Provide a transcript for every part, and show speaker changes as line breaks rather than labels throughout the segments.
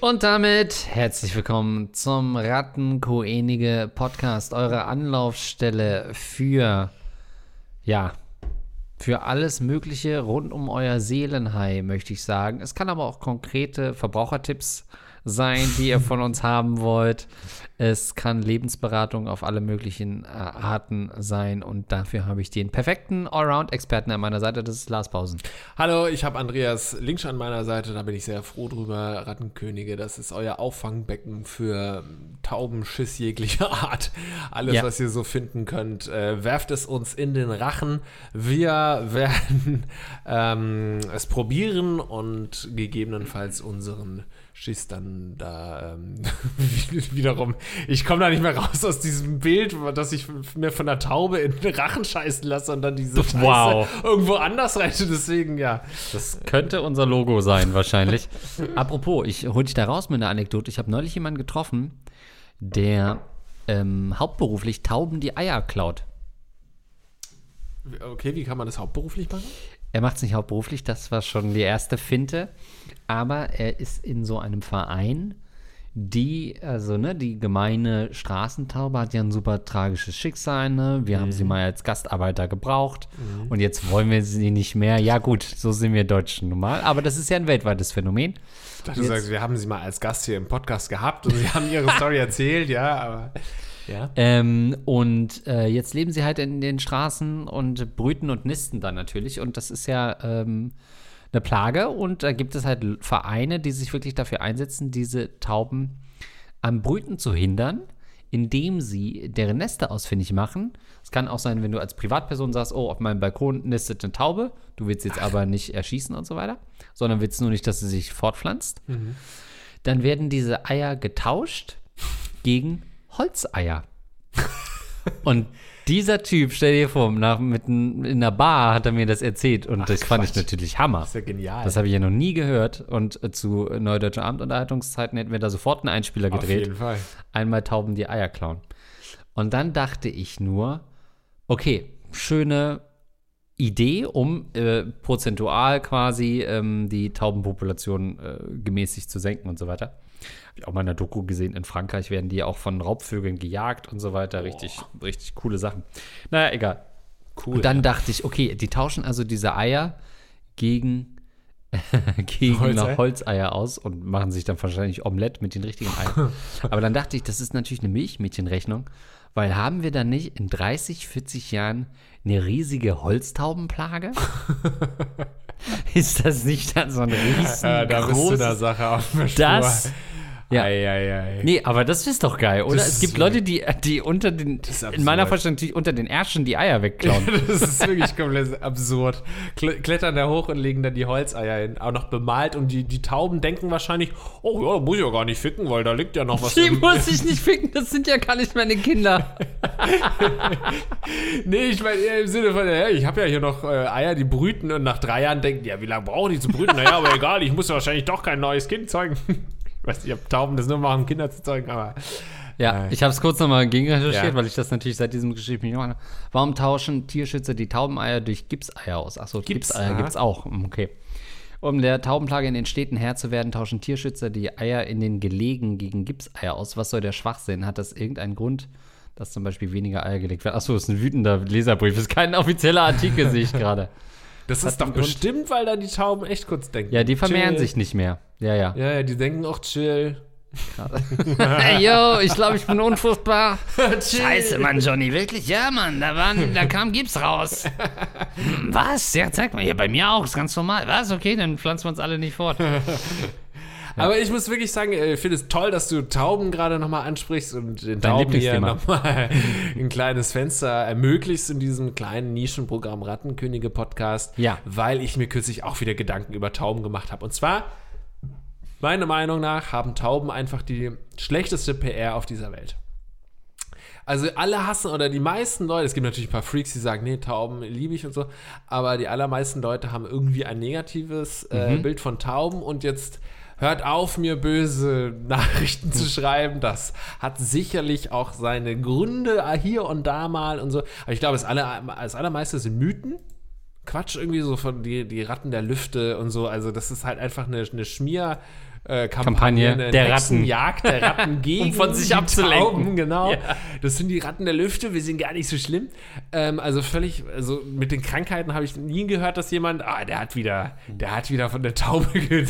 Und damit herzlich willkommen zum Rattenkoenige Podcast, eure Anlaufstelle für, ja, für alles Mögliche rund um euer Seelenhai, möchte ich sagen. Es kann aber auch konkrete Verbrauchertipps sein, die ihr von uns haben wollt. Es kann Lebensberatung auf alle möglichen äh, Arten sein und dafür habe ich den perfekten Allround-Experten an meiner Seite, das ist Lars Pausen.
Hallo, ich habe Andreas Links an meiner Seite, da bin ich sehr froh drüber. Rattenkönige, das ist euer Auffangbecken für Taubenschiss jeglicher Art. Alles,
Ja.
was ihr so finden könnt, äh, werft es uns in den Rachen. Wir werden ähm, es probieren und gegebenenfalls unseren Schiss dann da ähm, wiederum. Ich komme da nicht mehr raus aus diesem Bild, dass ich mir von der Taube in den Rachen scheißen lasse und dann diese Scheiße
Wow.
irgendwo anders reite. Deswegen, ja.
Das könnte unser Logo sein, wahrscheinlich. Apropos, ich hole dich da raus mit einer Anekdote. Ich habe neulich jemanden getroffen, der ähm, hauptberuflich Tauben die Eier klaut.
Okay, wie kann man das hauptberuflich machen?
Er macht es nicht hauptberuflich, das war schon die erste Finte. Aber er ist in so einem Verein, die, also, ne, die gemeine Straßentaube hat ja ein super tragisches Schicksal, ne? Wir haben sie mal als Gastarbeiter gebraucht und jetzt wollen wir sie nicht mehr. Ja, gut, so sind wir Deutschen nun mal. Aber das ist ja ein weltweites Phänomen.
Ich dachte, du sagst, wir haben sie mal als Gast hier im Podcast gehabt und sie haben ihre Story erzählt, ja, aber. Ja.
Ähm, und äh, jetzt leben sie halt in den Straßen und brüten und nisten dann natürlich. Und das ist ja ähm, eine Plage. Und da gibt es halt Vereine, die sich wirklich dafür einsetzen, diese Tauben am Brüten zu hindern, indem sie deren Nester ausfindig machen. Es kann auch sein, wenn du als Privatperson sagst, oh, auf meinem Balkon nistet eine Taube, du willst jetzt aber nicht erschießen und so weiter, sondern willst nur nicht, dass sie sich fortpflanzt. Dann werden diese Eier getauscht gegen Holzeier. Und dieser Typ, stell dir vor, nach, mit, in einer Bar hat er mir das erzählt und das fand ich
Quatsch.
natürlich Hammer.
Das ist ja genial.
Das habe ich ja noch nie gehört und äh, zu Neudeutscher Abendunterhaltungszeiten hätten wir da sofort einen Einspieler
Auf
gedreht.
jeden Fall.
Einmal Tauben die Eier klauen. Und dann dachte ich nur, okay, schöne Idee, um äh, prozentual quasi ähm, die Taubenpopulation äh, gemäßigt zu senken und so weiter. Habe ich auch mal in der Doku gesehen, in Frankreich werden die auch von Raubvögeln gejagt und so weiter. Richtig, richtig coole Sachen. Naja, egal.
Cool.
Und dann dachte ich, okay, die tauschen also diese Eier gegen, gegen
Holzei?
Holzeier aus und machen sich dann wahrscheinlich Omelette mit den richtigen Eiern. Aber dann dachte ich, das ist natürlich eine Milchmädchenrechnung, weil haben wir dann nicht in 30, 40 Jahren eine riesige Holztaubenplage? ist das nicht dann so ein riesengroßes...
ja, da bist du der Sache auf
das... Ja.
Ei, ei, ei.
Nee, aber das ist doch geil, oder?
Das
Es gibt Leute, die, die unter den, in meiner. Vorstellung, die unter den Ärschen die Eier wegklauen.
Das ist wirklich komplett absurd. Kle- Klettern da hoch und legen dann die Holzeier hin. Auch noch bemalt und die, die Tauben denken wahrscheinlich, oh ja, muss ich ja gar nicht ficken, weil da liegt ja noch was.
Die muss ich nicht ficken, das sind ja gar nicht meine Kinder.
Nee, ich meine eher im Sinne von, hey, ich habe ja hier noch äh, Eier, die brüten und nach drei Jahren denken, ja, wie lange brauchen die zu brüten? Naja, aber egal, ich muss ja wahrscheinlich doch kein neues Kind zeugen. Ich weiß nicht, ob Tauben das nur machen, um Kinder zu zeugen, aber
Ja,
Äh.
ich habe es kurz nochmal gegenrecherchiert,
Ja.
weil ich das natürlich seit diesem mich noch an- Warum tauschen Tierschützer die Taubeneier durch Gipseier aus? Achso,
Gips,
Gipseier gibt es auch. Hm, Okay. Um der Taubenplage in den Städten Herr zu werden, tauschen Tierschützer die Eier in den Gelegen gegen Gipseier aus. Was soll der Schwachsinn? Hat das irgendeinen Grund, dass zum Beispiel weniger Eier gelegt werden? Achso, ist ein wütender Leserbrief. Ist kein offizieller Artikel, sehe ich gerade.
das ist doch
Grund.
bestimmt, weil da die Tauben echt kurz denken.
Ja, die vermehren
Chill.
sich nicht mehr. Ja, ja.
Ja, ja, die denken auch chill.
Hey, yo, ich glaube, ich bin unfruchtbar. Scheiße, Mann, Johnny, wirklich? Ja, Mann, da, waren, da kam Gips raus. Was? Ja, zeig mal. Ja, bei mir auch, ist ganz normal. Was? Okay, dann pflanzen wir uns alle nicht fort.
Aber ich muss wirklich sagen, äh, ich finde es toll, dass du Tauben gerade nochmal ansprichst und den
Dein
Tauben hier nochmal ein kleines Fenster ermöglichst in diesem kleinen Nischenprogramm Rattenkönige-Podcast.
Ja.
Weil ich mir kürzlich auch wieder Gedanken über Tauben gemacht habe. Und zwar, meiner Meinung nach, haben Tauben einfach die schlechteste PR auf dieser Welt. Also alle hassen oder die meisten Leute, es gibt natürlich ein paar Freaks, die sagen, nee, Tauben liebe ich und so, aber die allermeisten Leute haben irgendwie ein negatives äh, Bild von Tauben und jetzt hört auf, mir böse Nachrichten zu schreiben. Das hat sicherlich auch seine Gründe hier und da mal und so. Aber ich glaube, das, aller, das allermeiste sind Mythen. Quatsch irgendwie so von die, die Ratten der Lüfte und so. Also das ist halt einfach eine, eine Schmier- äh, Kampagne,
Kampagne der
Hexenjagd der Ratten gegen
Um von sich abzulenken.
Tauben, genau.
Ja.
Das sind die Ratten der Lüfte, wir sind gar nicht so schlimm. Ähm, also völlig, also mit den Krankheiten habe ich nie gehört, dass jemand, ah, der hat wieder, der hat wieder von der Taube ge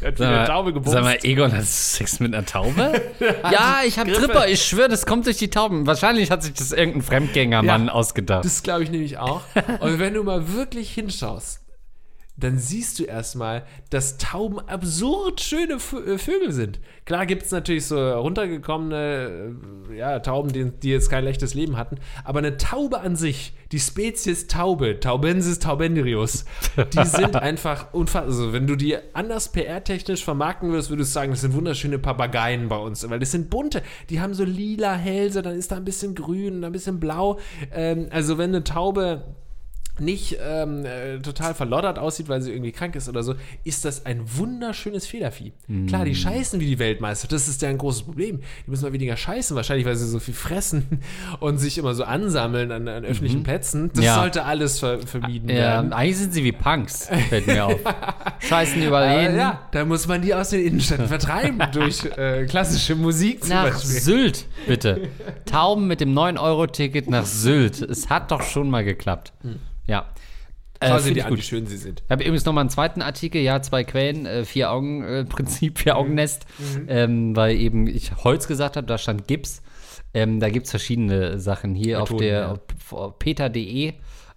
der hat wieder eine Taube gebumst.
sag mal, Egon hat Sex mit einer Taube? ja, ich habe. Tripper, ich schwöre, das kommt durch die Tauben. Wahrscheinlich hat sich das irgendein Fremdgängermann
Ja,
ausgedacht.
Das glaube ich nämlich auch. Und wenn du mal wirklich hinschaust, dann siehst du erstmal, dass Tauben absurd schöne äh, Vögel sind. Klar gibt es natürlich so runtergekommene äh, ja, Tauben, die, die jetzt kein leichtes Leben hatten, aber eine Taube an sich, die Spezies Taube, Taubensis taubendrius, die sind einfach unfassbar. Also, wenn du die anders PR-technisch vermarkten würdest, würdest du sagen, das sind wunderschöne Papageien bei uns, weil das sind bunte. Die haben so lila Hälse, dann ist da ein bisschen grün, ein bisschen blau. Ähm, also, wenn eine Taube nicht ähm, äh, total verloddert aussieht, weil sie irgendwie krank ist oder so, ist das ein wunderschönes Federvieh. Klar, die scheißen wie die Weltmeister, das ist ja ein großes Problem. Die müssen mal weniger scheißen, wahrscheinlich, weil sie so viel fressen und sich immer so ansammeln an, an öffentlichen Plätzen. Das
Ja.
sollte alles ver vermieden
ja,
werden.
eigentlich sind sie wie Punks, fällt mir auf. Scheißen überall
Äh,
hin.
ja, da muss man die aus den Innenstädten vertreiben durch äh, klassische Musik zum
Nach
Beispiel.
Sylt, bitte. Tauben mit dem 9-Euro-Ticket nach Sylt. Es hat doch schon mal geklappt. Ja. Äh,
Schau
find
sie
ich
dir an,
gut.
wie schön sie sind.
Ich habe übrigens nochmal einen zweiten Artikel, ja, zwei Quellen, äh, vier Augen, äh, Prinzip, vier Augennest, ähm, weil eben ich Holz gesagt habe, da stand Gips. Ähm, da gibt es verschiedene Sachen. Hier auf
Methoden,
der
ja.
auf, auf peter.de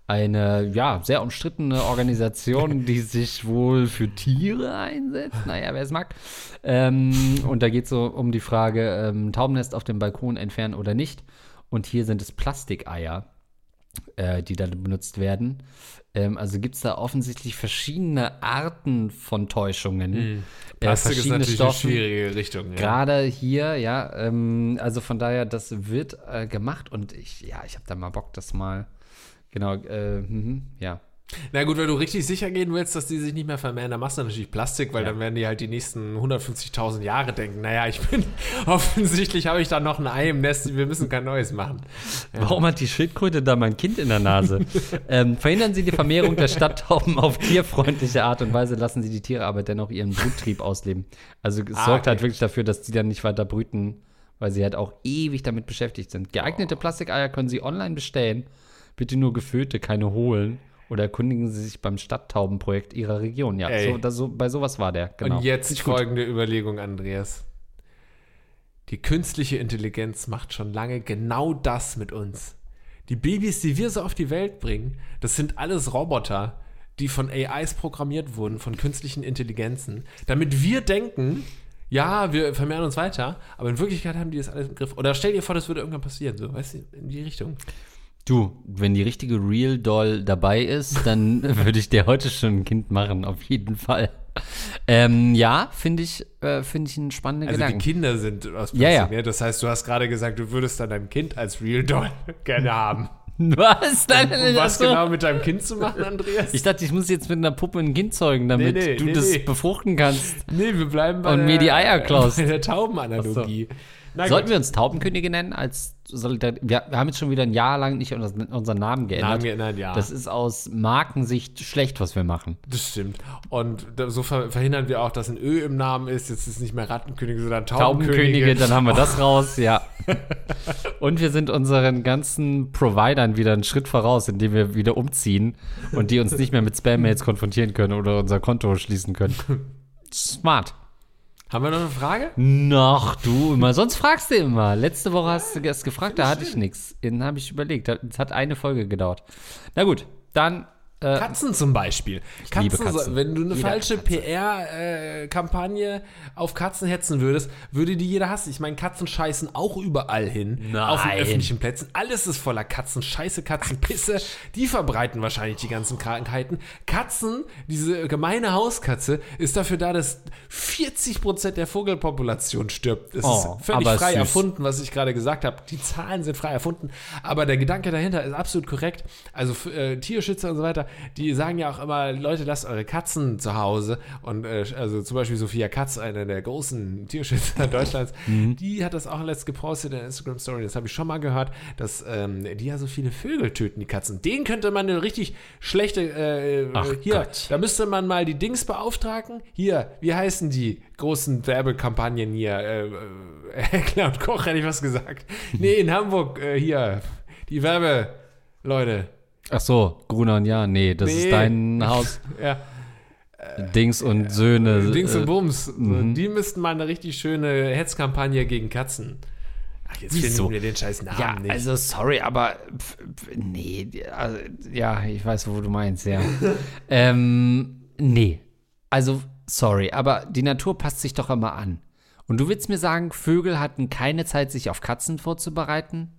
eine ja, sehr umstrittene Organisation, die sich wohl für Tiere einsetzt. Naja, wer es mag. Ähm, und da geht es so um die Frage, ähm, Taubennest auf dem Balkon entfernen oder nicht. Und hier sind es Plastikeier äh, die dann benutzt werden. Ähm, also gibt es da offensichtlich verschiedene Arten von Täuschungen. Äh,
Mhm. Plastik ist
verschiedene
natürlich eine
Stoffen.
schwierige Richtung. Ja.
Gerade hier, ja, ähm, also von daher, das wird äh, gemacht und ich, ja, ich habe da mal Bock, das mal, genau, äh, mhm, ja.
Na gut, wenn du richtig sicher gehen willst, dass die sich nicht mehr vermehren, dann machst du natürlich Plastik, weil
Ja.
dann werden die halt die nächsten 150.000 Jahre denken, naja, ich bin, offensichtlich habe ich da noch ein Ei im Nest, wir müssen kein neues machen.
Warum hat die Schildkröte da mein Kind in der Nase? ähm, verhindern Sie die Vermehrung der Stadttauben auf tierfreundliche Art und Weise, lassen Sie die Tiere aber dennoch ihren Bruttrieb ausleben. Also es
Ah,
sorgt
okay.
halt wirklich dafür, dass die dann nicht weiter brüten, weil sie halt auch ewig damit beschäftigt sind. Geeignete Plastikeier können Sie online bestellen. Bitte nur gefüllte, keine hohlen. Oder erkundigen Sie sich beim Stadttaubenprojekt Ihrer Region. Ja, so, das, so, bei sowas war der. Genau.
Und jetzt folgende Überlegung, Andreas. Die künstliche Intelligenz macht schon lange genau das mit uns. Die Babys, die wir so auf die Welt bringen, das sind alles Roboter, die von AIs programmiert wurden, von künstlichen Intelligenzen, damit wir denken, ja, wir vermehren uns weiter, aber in Wirklichkeit haben die das alles im Griff. Oder stell dir vor, das würde irgendwann passieren, so, weißt du, in die Richtung.
Du, wenn die richtige Real Doll dabei ist, dann würde ich dir heute schon ein Kind machen, auf jeden Fall. Ähm, ja, finde ich, äh, finde ich einen spannenden
Also
Gedanken.
die Kinder sind aus Plastik,
Ja, ja.
ne? Das heißt, du hast gerade gesagt, du würdest dann dein Kind als Real Doll gerne haben.
Was? Nein,
Um was
so.
genau mit deinem Kind zu machen, Andreas?
Ich dachte, ich muss jetzt mit einer Puppe ein Kind zeugen, damit
Nee, nee,
du
nee,
das befruchten kannst.
nee, wir bleiben bei
Und mir die Eier klaust.
bei der Taubenanalogie. Na
Sollten
gut.
wir uns Taubenkönige nennen? Als Solidar wir, haben jetzt schon wieder ein Jahr lang nicht unseren, Namen geändert.
Namen geändert, ja.
Das ist aus Markensicht schlecht, was wir machen.
Das stimmt. Und so ver verhindern wir auch, dass ein Ö im Namen ist. Jetzt ist es nicht mehr Rattenkönige, sondern Taubenkönige.
Taubenkönige, dann haben wir das raus, ja. Und wir sind unseren ganzen Providern wieder einen Schritt voraus, indem wir wieder umziehen und die uns nicht mehr mit Spam-Mails konfrontieren können oder unser Konto schließen können. Smart.
Haben wir noch eine Frage?
Noch du immer. Sonst fragst du immer. Letzte Woche hast du erst gefragt, da hatte ich nichts. Dann habe ich überlegt. Es hat eine Folge gedauert. Na gut, dann. Äh,
Katzen zum Beispiel.
liebe
so-
Katzen.
Wenn du eine
Jeder
falsche. PR-Kampagne auf Katzen hetzen würdest, würde die jeder hassen. Ich meine, Katzen scheißen auch überall hin.
Nein.
Auf den öffentlichen Plätzen. Alles ist voller Katzen. Scheiße, Katzenpisse. Die verbreiten wahrscheinlich die ganzen Krankheiten. Katzen, diese gemeine Hauskatze, ist dafür da, dass 40% der Vogelpopulation stirbt. Das
Oh,
ist völlig frei
süß.
erfunden, was ich gerade gesagt habe. Die Zahlen sind frei erfunden. Aber der Gedanke dahinter ist absolut korrekt. Also für, äh, Tierschützer und so weiter, die sagen ja auch immer, Leute, lasst eure Katzen zu Hause. Und äh, also zum Beispiel Sophia Katz, eine der großen Tierschützer Deutschlands, die hat das auch letzt gepostet in der Instagram Story. Das habe ich schon mal gehört, dass ähm, die ja so viele Vögel töten, die Katzen. Den könnte man eine richtig schlechte, äh,
Ach
hier,
Gott.
da müsste man mal die Dings beauftragen. Hier, wie heißen die großen Werbekampagnen hier? Äh, äh, Klaus Koch hätte ich was gesagt. Nee, in Hamburg, äh, hier, die Werbeleute.
Ach so, Gruner und Ja, nee, das
Nee.
ist dein Haus.
Ja,
Dings und Söhne.
Dings
äh,
und Bums. So, Die müssten mal eine richtig schöne Hetzkampagne gegen Katzen. Ach, jetzt
Wieso?
finden wir den scheiß Namen
Ja,
nicht.
also sorry, aber pf, pf, nee, also, ja, ich weiß, wo du meinst, ja. ähm, nee, also sorry, aber die Natur passt sich doch immer an. Und du willst mir sagen, Vögel hatten keine Zeit, sich auf Katzen vorzubereiten?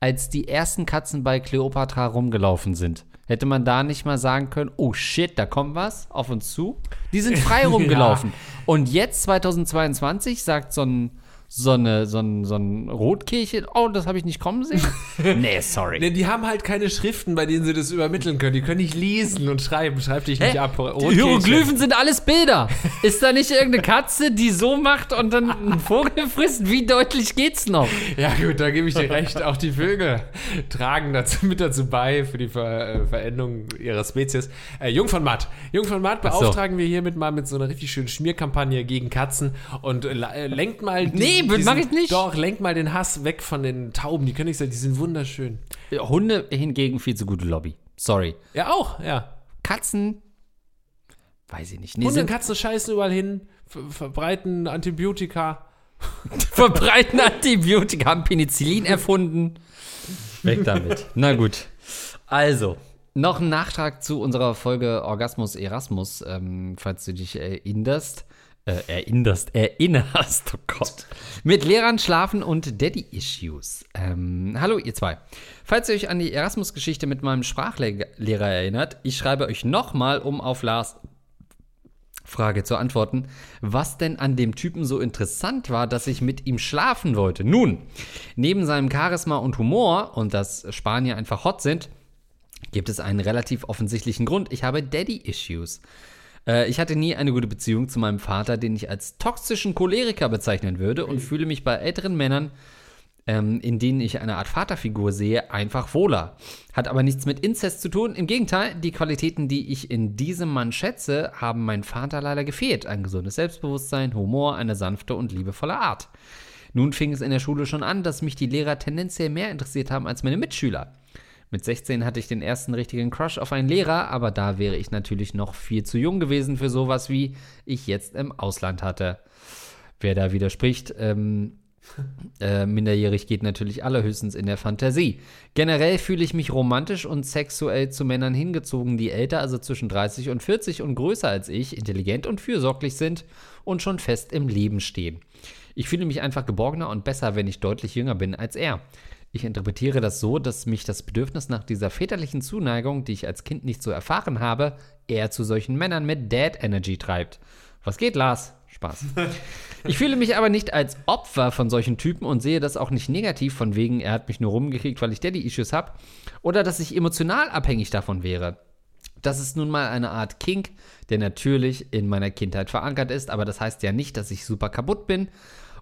Als die ersten Katzen bei Cleopatra rumgelaufen sind, hätte man da nicht mal sagen können, oh shit, da kommt was auf uns zu? Die sind frei rumgelaufen. Und jetzt, 2022, sagt so ein, so, eine, so, ein, so ein Rotkehlchen, oh, das habe ich nicht kommen sehen? nee, sorry.
Nee, die haben halt keine Schriften, bei denen sie das übermitteln können. Die können nicht lesen und schreiben. Schreib dich nicht
Hä?
ab.
Die
Rotkehlchen.
Hieroglyphen sind alles Bilder. Ist da nicht irgendeine Katze, die so macht und dann einen Vogel frisst? Wie deutlich geht's noch?
Ja gut, da gebe ich dir recht. Auch die Vögel tragen dazu, mit dazu bei für die Ver, äh, Veränderung ihrer Spezies. Äh, Jung von Matt. Jung von Matt
so.
beauftragen wir hiermit mal mit so einer richtig schönen Schmierkampagne gegen Katzen und äh, äh, lenkt mal
Nee, mach ich nicht.
Doch, lenkt mal den Hass weg von den Tauben. Die können nicht sein, die sind wunderschön.
Hunde hingegen viel zu gute Lobby. Sorry.
Ja, auch, ja.
Katzen, weiß ich nicht. Nee,
Hunde und
sind,
Katzen scheißen überall hin, ver verbreiten Antibiotika.
verbreiten Antibiotika, haben Penicillin erfunden. Weg damit. Na gut. Also, noch ein Nachtrag zu unserer Folge Orgasmus Erasmus, ähm, falls du dich erinnerst. Äh, erinnerst, erinnerst, oh Gott. Mit Lehrern schlafen und Daddy-Issues. Ähm, hallo, ihr zwei. Falls ihr euch an die Erasmus-Geschichte mit meinem Sprachlehrer erinnert, ich schreibe euch nochmal, um auf Lars Frage zu antworten, was denn an dem Typen so interessant war, dass ich mit ihm schlafen wollte. Nun, neben seinem Charisma und Humor und dass Spanier einfach hot sind, gibt es einen relativ offensichtlichen Grund. Ich habe Daddy-Issues. Äh, ich hatte nie eine gute Beziehung zu meinem Vater, den ich als toxischen Choleriker bezeichnen würde und fühle mich bei älteren Männern ähm, in denen ich eine Art Vaterfigur sehe, einfach wohler. Hat aber nichts mit Inzest zu tun. Im Gegenteil, die Qualitäten, die ich in diesem Mann schätze, haben mein Vater leider gefehlt. Ein gesundes Selbstbewusstsein, Humor, eine sanfte und liebevolle Art. Nun fing es in der Schule schon an, dass mich die Lehrer tendenziell mehr interessiert haben als meine Mitschüler. Mit 16 hatte ich den ersten richtigen Crush auf einen Lehrer, aber da wäre ich natürlich noch viel zu jung gewesen für sowas, wie ich jetzt im Ausland hatte. Wer da widerspricht, ähm, äh, minderjährig geht natürlich allerhöchstens in der Fantasie. Generell fühle ich mich romantisch und sexuell zu Männern hingezogen, die älter, also zwischen 30 und 40 und größer als ich, intelligent und fürsorglich sind und schon fest im Leben stehen. Ich fühle mich einfach geborgener und besser, wenn ich deutlich jünger bin als er. Ich interpretiere das so, dass mich das Bedürfnis nach dieser väterlichen Zuneigung, die ich als Kind nicht so erfahren habe, eher zu solchen Männern mit Dad Energy treibt. Was geht, Lars? Spaß. Ich fühle mich aber nicht als Opfer von solchen Typen und sehe das auch nicht negativ, von wegen, er hat mich nur rumgekriegt, weil ich Daddy-Issues habe, oder dass ich emotional abhängig davon wäre. Das ist nun mal eine Art Kink, der natürlich in meiner Kindheit verankert ist, aber das heißt ja nicht, dass ich super kaputt bin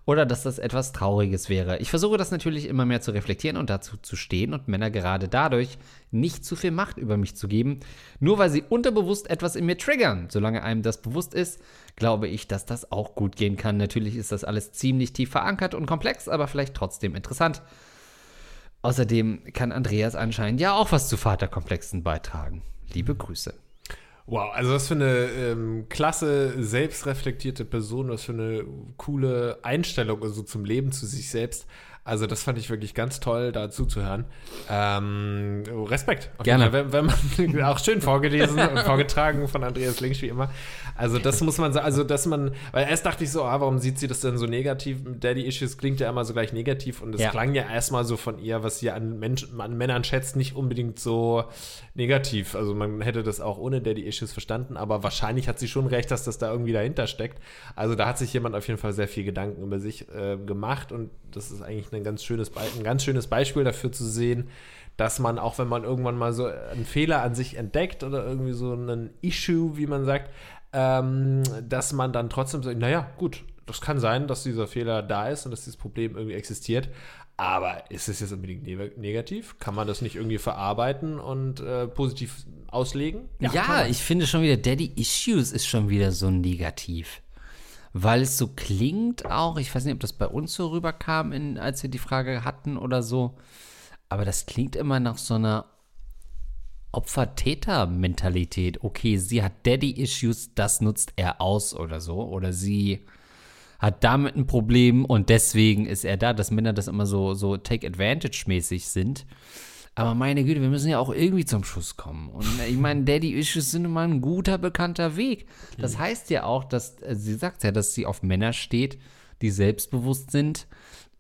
oder dass das etwas Trauriges wäre. Ich versuche das natürlich immer mehr zu reflektieren und dazu zu stehen und Männer gerade dadurch nicht zu viel Macht über mich zu geben, nur weil sie unterbewusst etwas in mir triggern. Solange einem das bewusst ist, glaube ich, dass das auch gut gehen kann. Natürlich ist das alles ziemlich tief verankert und komplex, aber vielleicht trotzdem interessant. Außerdem kann Andreas anscheinend ja auch was zu Vaterkomplexen beitragen. Liebe Grüße.
Wow, also was für eine ähm, klasse, selbstreflektierte Person, was für eine coole Einstellung also zum Leben, zu sich selbst. Also das fand ich wirklich ganz toll, da zuzuhören. Ähm, Respekt.
Gerne.
Wenn, wenn man auch schön vorgelesen und vorgetragen von Andreas Links wie immer. Also das muss man sagen, also dass man, weil erst dachte ich so, ah, warum sieht sie das denn so negativ? Daddy-Issues klingt ja immer so gleich negativ und es
Ja.
klang ja erstmal so von ihr, was sie an, Menschen, an Männern schätzt, nicht unbedingt so negativ. Also man hätte das auch ohne Daddy-Issues verstanden, aber wahrscheinlich hat sie schon recht, dass das da irgendwie dahinter steckt. Also da hat sich jemand auf jeden Fall sehr viel Gedanken über sich äh, gemacht und das ist eigentlich ein ganz schönes, Be ein ganz schönes Beispiel dafür zu sehen, dass man, auch wenn man irgendwann mal so einen Fehler an sich entdeckt oder irgendwie so einen Issue, wie man sagt, ähm, dass man dann trotzdem sagt, naja, gut, das kann sein, dass dieser Fehler da ist und dass dieses Problem irgendwie existiert. Aber ist es jetzt unbedingt ne negativ? Kann man das nicht irgendwie verarbeiten und äh, positiv auslegen?
Ja, ich finde schon wieder, Daddy Issues ist schon wieder so negativ. Weil es so klingt auch, ich weiß nicht, ob das bei uns so rüberkam, in, als wir die Frage hatten oder so, aber das klingt immer nach so einer Opfer-Täter-Mentalität. Okay, sie hat Daddy-Issues, das nutzt er aus oder so. Oder sie hat damit ein Problem und deswegen ist er da, dass Männer das immer so, so Take-Advantage-mäßig sind. Aber meine Güte, wir müssen ja auch irgendwie zum Schuss kommen. Und ich meine, Daddy-Issues sind immer ein guter, bekannter Weg. Das heißt ja auch, dass, äh, sie sagt ja, dass sie auf Männer steht, die selbstbewusst sind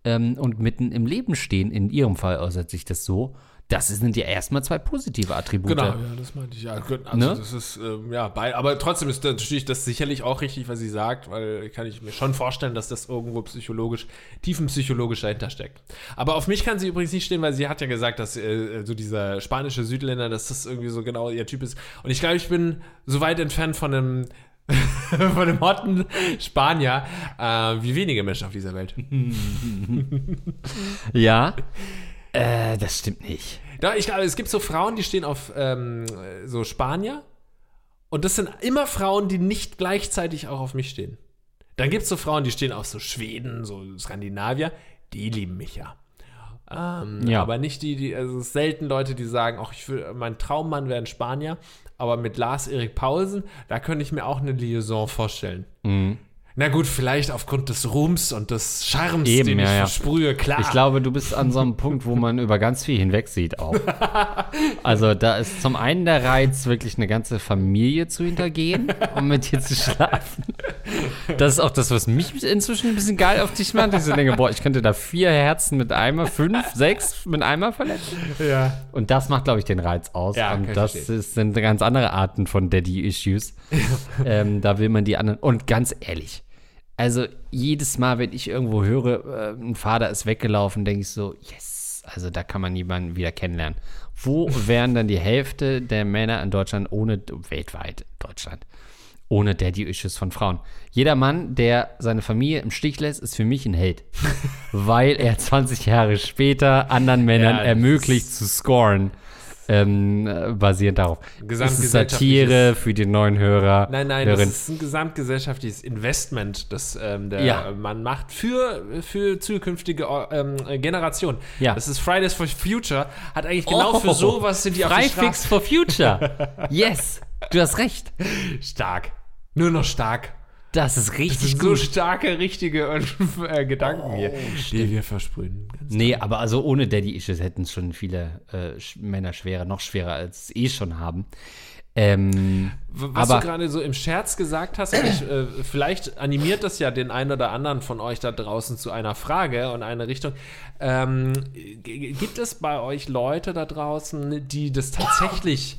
ähm, und mitten im Leben stehen. In ihrem Fall äußert sich das so. Das sind ja erstmal zwei positive Attribute.
Genau, ja, das meinte ich. Ja, also ne? das ist, ähm, ja, bei, aber trotzdem ist natürlich das sicherlich auch richtig, was sie sagt, weil kann ich mir schon vorstellen, dass das irgendwo psychologisch, tiefenpsychologisch dahinter steckt. Aber auf mich kann sie übrigens nicht stehen, weil sie hat ja gesagt, dass äh, so dieser spanische Südländer, dass das irgendwie so genau ihr Typ ist. Und ich glaube, ich bin so weit entfernt von einem von dem hotten Spanier äh, wie wenige Menschen auf dieser Welt.
ja. Äh, das stimmt nicht.
Ja, ich glaube, es gibt so Frauen, die stehen auf ähm, so Spanier. Und das sind immer Frauen, die nicht gleichzeitig auch auf mich stehen. Dann gibt es so Frauen, die stehen auf so Schweden, so Skandinavier. Die lieben mich ja. Ähm, ja. Aber nicht die, die, also selten Leute, die sagen, ach, ich will, mein Traummann wäre ein Spanier. Aber mit Lars Erik Paulsen, da könnte ich mir auch eine Liaison vorstellen. Mhm. Na gut, vielleicht aufgrund des Ruhms und des Charmes,
Eben,
den
ja,
ich
ja.
versprühe, klar.
Ich glaube, du bist an so einem Punkt, wo man über ganz viel hinweg sieht auch. Also da ist zum einen der Reiz, wirklich eine ganze Familie zu hintergehen, um mit dir zu schlafen. Das ist auch das, was mich inzwischen ein bisschen geil auf dich macht. Ich so denke, boah, ich könnte da vier Herzen mit einmal, fünf, sechs mit einmal verletzen.
Ja.
Und das macht, glaube ich, den Reiz aus.
Ja,
und das ist, sind ganz andere Arten von Daddy-Issues. ähm, da will man die anderen. Und ganz ehrlich, also jedes Mal, wenn ich irgendwo höre, äh, ein Vater ist weggelaufen, denke ich so, yes, also da kann man jemanden wieder kennenlernen. Wo wären dann die Hälfte der Männer in Deutschland ohne, weltweit Deutschland, ohne Daddy-Issues von Frauen? Jeder Mann, der seine Familie im Stich lässt, ist für mich ein Held. weil er 20 Jahre später anderen Männern
Ja,
ermöglicht zu scoren. Ähm, äh, basierend darauf. Das ist Satire für die neuen Hörer.
Nein, nein,
Hörerinnen.
das ist ein gesamtgesellschaftliches Investment, das ähm, der
Ja.
Mann macht für, für zukünftige ähm, Generationen.
Ja.
Das ist Fridays for Future, hat eigentlich genau
Oh,
für sowas sind die
Freifix for Future. Yes, du hast recht.
Stark. Nur noch stark.
Das ist
Das
richtig
sind so
gut.
starke, richtige äh, Gedanken hier, die wir versprühen. Ganz
Nee, aber also ohne Daddy-Issues hätten es schon viele äh, Männer schwerer, noch schwerer, als es eh schon haben. Ähm,
Was
aber
du gerade so im Scherz gesagt hast, ich, äh, vielleicht animiert das ja den einen oder anderen von euch da draußen zu einer Frage und eine Richtung. Ähm, gibt es bei euch Leute da draußen, die das tatsächlich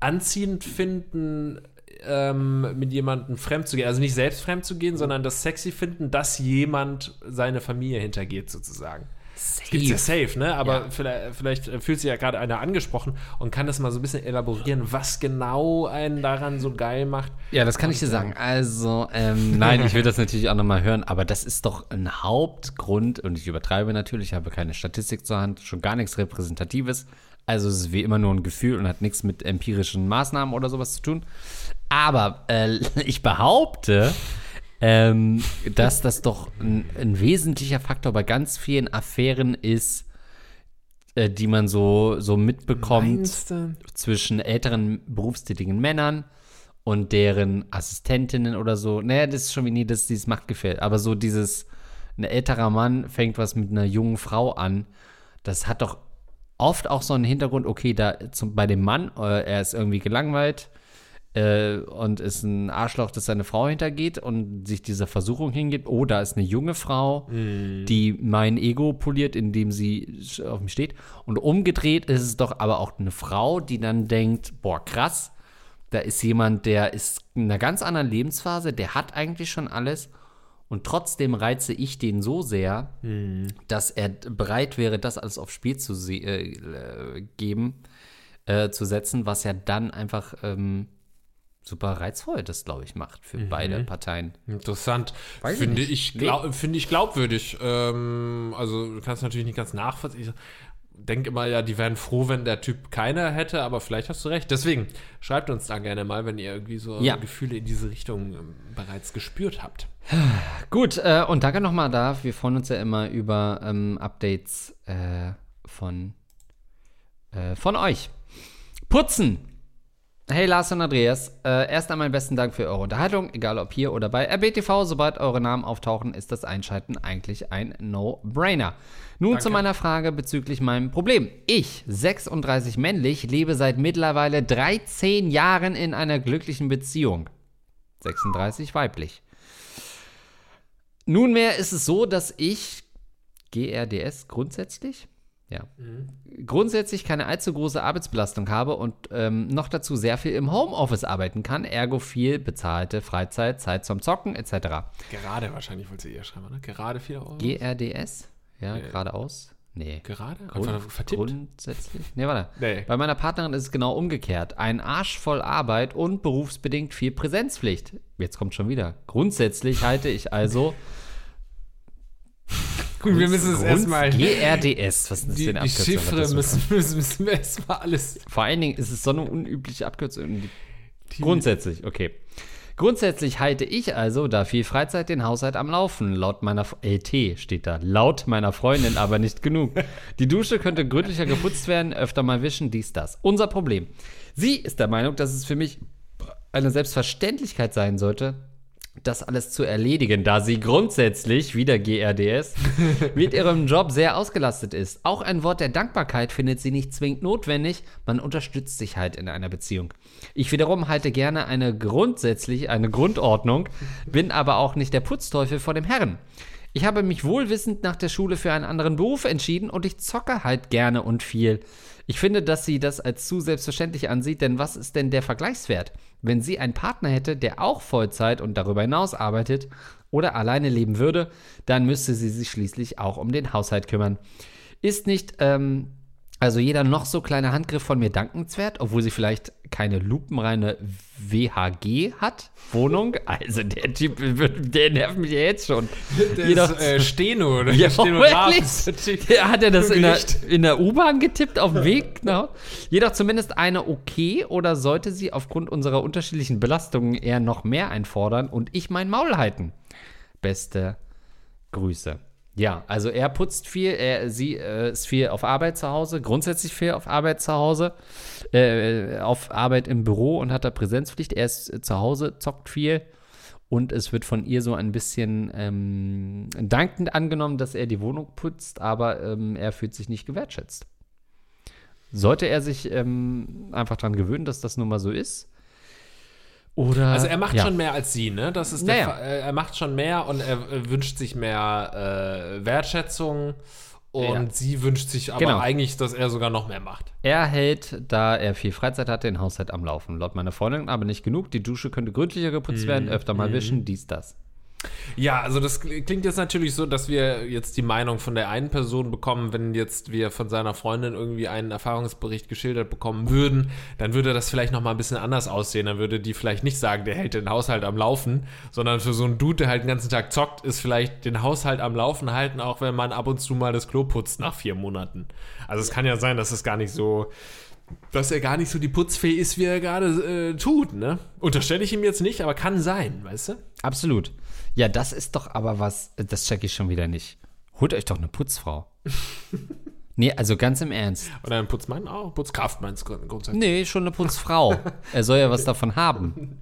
anziehend finden, ähm, mit jemandem fremd zu gehen? Also nicht selbst fremd zu gehen, sondern das sexy finden, dass jemand seine Familie hintergeht, sozusagen. Gibt's ja safe, ne? Aber
Ja.
vielleicht, vielleicht fühlt sich ja gerade einer angesprochen und kann das mal so ein bisschen elaborieren, was genau einen daran so geil macht.
ja, das kann ich dir sagen. Also, ähm, nein, ich will das natürlich auch nochmal hören, aber das ist doch ein Hauptgrund, und ich übertreibe natürlich, ich habe keine Statistik zur Hand, schon gar nichts Repräsentatives. Also es ist wie immer nur ein Gefühl und hat nichts mit empirischen Maßnahmen oder sowas zu tun. Aber äh, ich behaupte, ähm, dass das doch ein, ein wesentlicher Faktor bei ganz vielen Affären ist, äh, die man so, so mitbekommt zwischen älteren berufstätigen Männern und deren Assistentinnen oder so. Naja, das ist schon wie nie, dass dieses Machtgefälle. Aber so dieses, ein älterer Mann fängt was mit einer jungen Frau an, das hat doch oft auch so einen Hintergrund, okay, da zum, bei dem Mann, äh, er ist irgendwie gelangweilt äh, und ist ein Arschloch, das seine Frau hintergeht und sich dieser Versuchung hingibt. Oh, da ist eine junge Frau, die mein Ego poliert, indem sie auf mich steht. Und umgedreht ist es doch aber auch eine Frau, die dann denkt, boah, krass, da ist jemand, der ist in einer ganz anderen Lebensphase, der hat eigentlich schon alles Und trotzdem reize ich den so sehr,
Mhm.
dass er bereit wäre, das alles aufs Spiel zu äh, geben, äh, zu setzen, was ja dann einfach ähm, super reizvoll das, glaube ich, macht für
Mhm.
beide Parteien.
Interessant.
Weiß ich
finde
nicht.
ich, glaub, finde ich glaubwürdig. Ähm, also du kannst natürlich nicht ganz nachvollziehen. Denke immer, ja, die wären froh, wenn der Typ keiner hätte, aber vielleicht hast du recht. Deswegen schreibt uns da gerne mal, wenn ihr irgendwie so
Ja.
Gefühle in diese Richtung ähm, bereits gespürt habt.
Gut, äh, und danke nochmal da. Wir freuen uns ja immer über ähm, Updates äh, von, äh, von euch. Putzen. Hey Lars und Andreas, äh, erst einmal besten Dank für eure Unterhaltung, egal ob hier oder bei RBTV. Sobald eure Namen auftauchen, ist das Einschalten eigentlich ein No-Brainer. Nun zu meiner Frage bezüglich meinem Problem. Ich, 36 männlich, lebe seit mittlerweile 13 Jahren in einer glücklichen Beziehung. 36 weiblich. Nunmehr ist es so, dass ich GRDS grundsätzlich, ja, grundsätzlich keine allzu große Arbeitsbelastung habe und ähm, noch dazu sehr viel im Homeoffice arbeiten kann, ergo viel bezahlte Freizeit, Zeit zum Zocken etc.
Gerade wahrscheinlich wollte sie eher schreiben, ne? Gerade 4 Euro.
GRDS, ja, geradeaus? Nee.
Gerade?
Grund,
vertippt?
grundsätzlich? Nee, warte.
Nee.
Bei meiner Partnerin ist es genau umgekehrt. Ein Arsch voll Arbeit und berufsbedingt viel Präsenzpflicht. Jetzt kommt schon wieder. Grundsätzlich halte ich also
Gut, wir müssen es erstmal.
GRDS, was ist das
Die,
denn
die? Chiffre müssen, müssen, müssen wir erstmal alles.
Vor allen Dingen ist es so eine unübliche Abkürzung. Grundsätzlich, okay. Grundsätzlich halte ich also da viel Freizeit den Haushalt am Laufen. Laut meiner F- LT steht da. Laut meiner Freundin aber nicht genug. Die Dusche könnte gründlicher geputzt werden, öfter mal wischen, dies, das. Unser Problem. Sie ist der Meinung, dass es für mich eine Selbstverständlichkeit sein sollte, das alles zu erledigen, da sie grundsätzlich, wieder GRDS, mit ihrem Job sehr ausgelastet ist. Auch ein Wort der Dankbarkeit findet sie nicht zwingend notwendig, man unterstützt sich halt in einer Beziehung. Ich wiederum halte gerne eine grundsätzlich, eine Grundordnung, bin aber auch nicht der Putzteufel vor dem Herrn. Ich habe mich wohlwissend nach der Schule für einen anderen Beruf entschieden und ich zocke halt gerne und viel. Ich finde, dass sie das als zu selbstverständlich ansieht, denn was ist denn der Vergleichswert? Wenn sie einen Partner hätte, der auch Vollzeit und darüber hinaus arbeitet oder alleine leben würde, dann müsste sie sich schließlich auch um den Haushalt kümmern. Ist nicht, ähm, also jeder noch so kleine Handgriff von mir dankenswert, obwohl sie vielleicht keine lupenreine WHG hat, Wohnung. Also der Typ, der nervt mich ja jetzt schon. Jedoch-
Das äh, Steno oder
ja, wirklich. Ja, hat er das in der, in der U-Bahn getippt auf dem Weg? Genau. Jedoch zumindest eine okay oder sollte sie aufgrund unserer unterschiedlichen Belastungen eher noch mehr einfordern und ich mein Maul halten? Beste Grüße. Ja, also er putzt viel, er, sie äh, ist viel auf Arbeit zu Hause, grundsätzlich viel auf Arbeit zu Hause, äh, auf Arbeit im Büro und hat da Präsenzpflicht. Er ist äh, zu Hause, zockt viel und es wird von ihr so ein bisschen ähm, dankend angenommen, dass er die Wohnung putzt, aber ähm, er fühlt sich nicht gewertschätzt. Sollte er sich ähm, einfach daran gewöhnen, dass das nun mal so ist? Oder,
Also er macht
ja.
schon mehr als sie, ne? Das ist
Naja.
Äh, er macht schon mehr und er wünscht sich mehr äh, Wertschätzung und
Ja.
sie wünscht sich aber
Genau.
eigentlich, dass er sogar noch mehr macht.
Er hält, da er viel Freizeit hat, den Haushalt am Laufen. Laut meiner Freundin aber nicht genug. Die Dusche könnte gründlicher geputzt
Mhm.
werden, öfter mal wischen, dies, das.
Ja, also das kl- klingt jetzt natürlich so, dass wir jetzt die Meinung von der einen Person bekommen, wenn jetzt wir von seiner Freundin irgendwie einen Erfahrungsbericht geschildert bekommen würden, dann würde das vielleicht noch mal ein bisschen anders aussehen. Dann würde die vielleicht nicht sagen, der hält den Haushalt am Laufen, sondern für so einen Dude, der halt den ganzen Tag zockt, ist vielleicht den Haushalt am Laufen halten, auch wenn man ab und zu mal das Klo putzt nach vier Monaten. Also es kann ja sein, dass es gar nicht so dass er gar nicht so die Putzfee ist, wie er gerade äh, tut, ne? Unterstelle ich ihm jetzt nicht, aber kann sein, weißt du?
Absolut. Ja, das ist doch aber was, das check ich schon wieder nicht. Holt euch doch eine Putzfrau. nee, also ganz im Ernst.
Oder ein Putzmann auch? Putzkraft meinst du grundsätzlich?
Nee, schon eine Putzfrau. er soll ja was davon haben.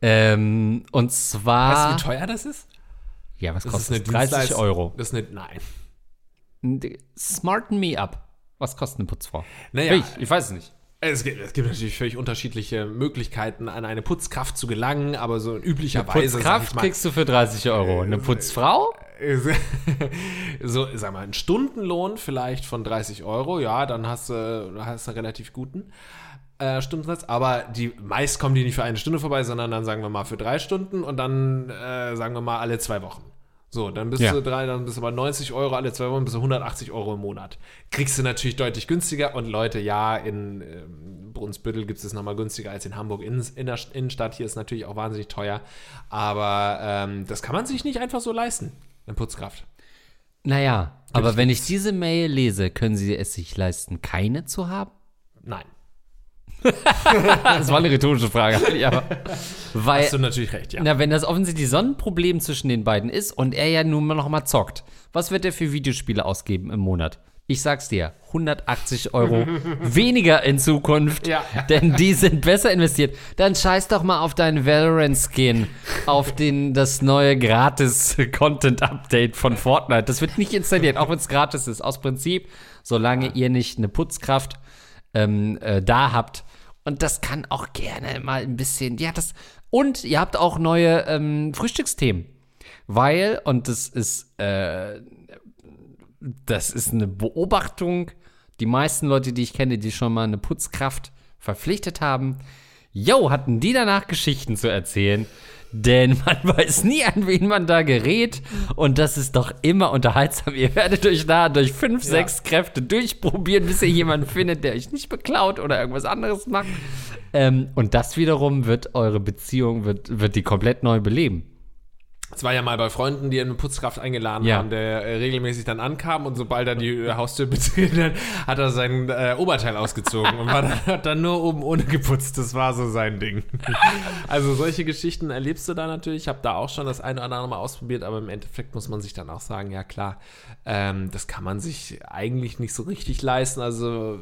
Ähm, und zwar.
Weißt du, wie teuer das ist?
ja, was
Das
kostet das? 30
Dienstleistung-
Euro.
Das ist eine, nein.
Smarten me up. Was kostet eine Putzfrau?
Naja,
Ich, ich weiß es nicht.
Es gibt, es gibt natürlich völlig unterschiedliche Möglichkeiten, an eine Putzkraft zu gelangen, aber so üblicherweise. sag
Putzkraft
mal,
kriegst du für 30 Euro. Eine Putzfrau?
so, sag mal, ein Stundenlohn vielleicht von 30 Euro, ja, dann hast du hast einen relativ guten. äh, Stundensatz, aber die meist kommen die nicht für eine Stunde vorbei, sondern dann sagen wir mal für drei Stunden und dann äh, sagen wir mal alle zwei Wochen. So, dann bist
Ja.
du drei, dann bist du bei 90 Euro alle zwei Wochen, bist du 180 Euro im Monat. Kriegst du natürlich deutlich günstiger und Leute, ja, in ähm, Brunsbüttel gibt es es nochmal günstiger als in Hamburg in, in der Innenstadt. Hier ist natürlich auch wahnsinnig teuer, aber ähm, das kann man sich nicht einfach so leisten, eine Putzkraft.
Naja, aber wenn ich diese Mail lese, können Sie es sich leisten, keine zu haben?
Nein.
Das war eine rhetorische Frage. Ja. Weil,
Hast du natürlich recht, ja.
na, wenn das offensichtlich so ein Problem zwischen den beiden ist und er ja nun mal noch mal zockt, was wird er für Videospiele ausgeben im Monat? Ich sag's dir, 180 Euro weniger in Zukunft,
Ja.
denn die sind besser investiert. Dann scheiß doch mal auf deinen Valorant-Skin, auf den, das neue Gratis-Content-Update von Fortnite. Das wird nicht installiert, auch wenn es gratis ist. Aus Prinzip, solange ihr nicht eine Putzkraft ähm, äh, da habt. Und das kann auch gerne mal ein bisschen, ja, das. Und ihr habt auch neue ähm, Frühstücksthemen. Weil, und das ist, äh, das ist eine Beobachtung, die meisten Leute, die ich kenne, die schon mal eine Putzkraft verpflichtet haben, yo, hatten die danach Geschichten zu erzählen. Denn man weiß nie, an wen man da gerät. Und das ist doch immer unterhaltsam. Ihr werdet euch da durch fünf, sechs Kräfte durchprobieren, bis ihr jemanden findet, der euch nicht beklaut oder irgendwas anderes macht. Ähm, und das wiederum wird eure Beziehung, wird, wird die komplett neu beleben.
Es war ja mal bei Freunden, die eine Putzkraft eingeladen
Ja.
haben, der äh, regelmäßig dann ankam und sobald dann die äh, Haustür betreten hat, hat er sein äh, Oberteil ausgezogen und war dann, hat dann nur oben ohne geputzt. Das war so sein Ding. also solche Geschichten erlebst du da natürlich. Ich habe da auch schon das eine oder andere Mal ausprobiert, aber im Endeffekt muss man sich dann auch sagen, ja klar, ähm, das kann man sich eigentlich nicht so richtig leisten. Also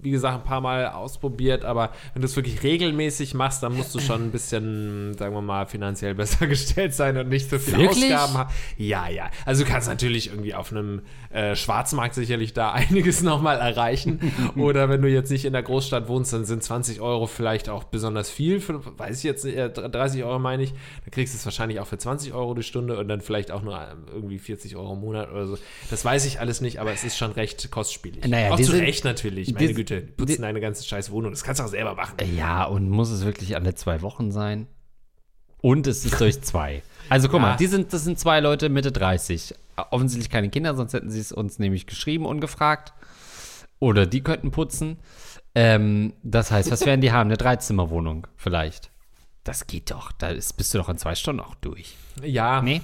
wie gesagt, ein paar Mal ausprobiert, aber wenn du es wirklich regelmäßig machst, dann musst du schon ein bisschen, sagen wir mal, finanziell besser gestellt sein und nicht so viele
Wirklich?
Ausgaben haben. Ja, ja. Also du kannst natürlich irgendwie auf einem äh, Schwarzmarkt sicherlich da einiges nochmal erreichen. Oder wenn du jetzt nicht in der Großstadt wohnst, dann sind 20 Euro vielleicht auch besonders viel. Für, weiß ich jetzt nicht, äh, 30 Euro meine ich. Dann kriegst du es wahrscheinlich auch für 20 Euro die Stunde und dann vielleicht auch nur ähm, irgendwie 40 Euro im Monat oder so. Das weiß ich alles nicht, aber es ist schon recht kostspielig.
Naja,
auch zu
sind-
Recht natürlich. Meine Güte, putzen deine ganze scheiß Wohnung. Das kannst du auch selber machen.
Ja, und muss es wirklich alle zwei Wochen sein? Und es ist durch zwei. Also guck
Ja.
mal, die sind, das sind zwei Leute Mitte 30. Offensichtlich keine Kinder, sonst hätten sie es uns nämlich geschrieben und gefragt. Oder die könnten putzen. Ähm, das heißt, was werden die haben? Eine Dreizimmerwohnung vielleicht. Das geht doch. Da ist, bist du doch in zwei Stunden auch durch.
Ja.
Nee?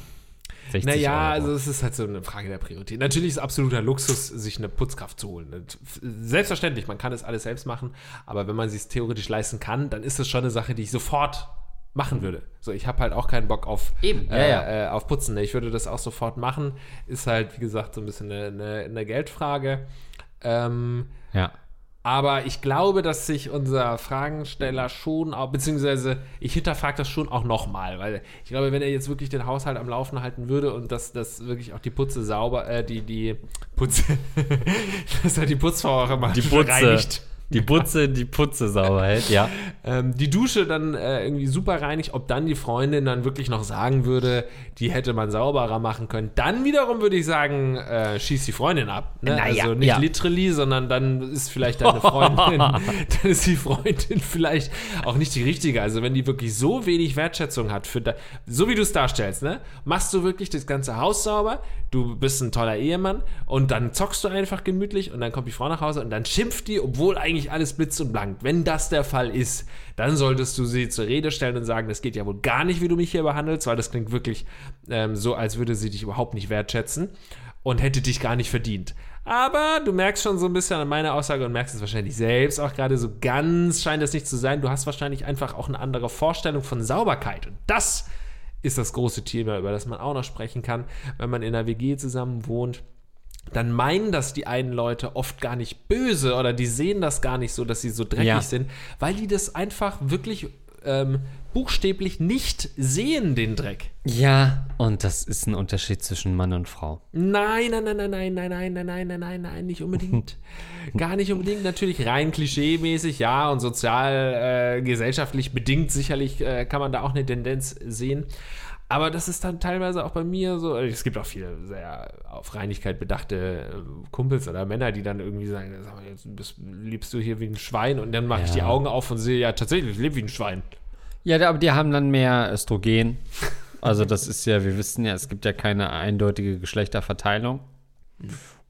60
Naja,
Euro.
also es ist halt so eine Frage der Priorität. Natürlich ist es absoluter Luxus, sich eine Putzkraft zu holen. Selbstverständlich, man kann das alles selbst machen, aber wenn man sich es theoretisch leisten kann, dann ist es schon eine Sache, die ich sofort machen würde. So, ich habe halt auch keinen Bock auf,
Eben, ja,
äh,
ja.
Äh, auf Putzen. Ich würde das auch sofort machen. Ist halt, wie gesagt, so ein bisschen eine, eine, eine Geldfrage. Ähm,
ja.
aber ich glaube, dass sich unser Fragensteller schon auch, beziehungsweise ich hinterfrage das schon auch nochmal, weil ich glaube, wenn er jetzt wirklich den Haushalt am Laufen halten würde und dass das wirklich auch die Putze sauber, äh, die, die Putze, dass er die Putzfrau auch immer
Die Putze.
reinigt.
Die Putze, die Putze sauber hält, ja.
Ähm, die Dusche dann äh, irgendwie super reinig, ob dann die Freundin dann wirklich noch sagen würde, die hätte man sauberer machen können. Dann wiederum würde ich sagen, äh, schieß die Freundin ab. Ne?
Naja,
also nicht
ja.
literally, sondern dann ist vielleicht deine Freundin, dann ist die Freundin vielleicht auch nicht die richtige. Also wenn die wirklich so wenig Wertschätzung hat für da, so wie du es darstellst, ne, machst du wirklich das ganze Haus sauber, du bist ein toller Ehemann und dann zockst du einfach gemütlich und dann kommt die Frau nach Hause und dann schimpft die, obwohl eigentlich alles blitz und blank. Wenn das der Fall ist, dann solltest du sie zur Rede stellen und sagen, das geht ja wohl gar nicht, wie du mich hier behandelst, weil das klingt wirklich ähm, so, als würde sie dich überhaupt nicht wertschätzen und hätte dich gar nicht verdient. Aber du merkst schon so ein bisschen an meiner Aussage und merkst es wahrscheinlich selbst auch gerade so ganz scheint es nicht zu sein. Du hast wahrscheinlich einfach auch eine andere Vorstellung von Sauberkeit und das ist das große Thema, über das man auch noch sprechen kann, wenn man in einer WG zusammen wohnt dann meinen das die einen Leute oft gar nicht böse oder die sehen das gar nicht so, dass sie so dreckig
Ja.
sind, weil die das einfach wirklich ähm, buchstäblich nicht sehen, den Dreck.
Ja, und das ist ein Unterschied zwischen Mann und Frau.
Nein, nein, nein, nein, nein, nein, nein, nein, nein, nein, nein, nein, nicht unbedingt. Gar nicht unbedingt. Natürlich rein klischee-mäßig, ja, und sozial, äh, gesellschaftlich bedingt sicherlich äh, kann man da auch eine Tendenz sehen. Aber das ist dann teilweise auch bei mir so. Es gibt auch viele sehr auf Reinigkeit bedachte äh, Kumpels oder Männer, die dann irgendwie sagen: sag mal, jetzt bist, lebst du hier wie ein Schwein und dann mache ich
Ja.
die Augen auf und sehe, ja, tatsächlich, ich lebe wie ein Schwein.
Ja, aber die haben dann mehr Östrogen. Also das ist ja, wir wissen ja, es gibt ja keine eindeutige Geschlechterverteilung.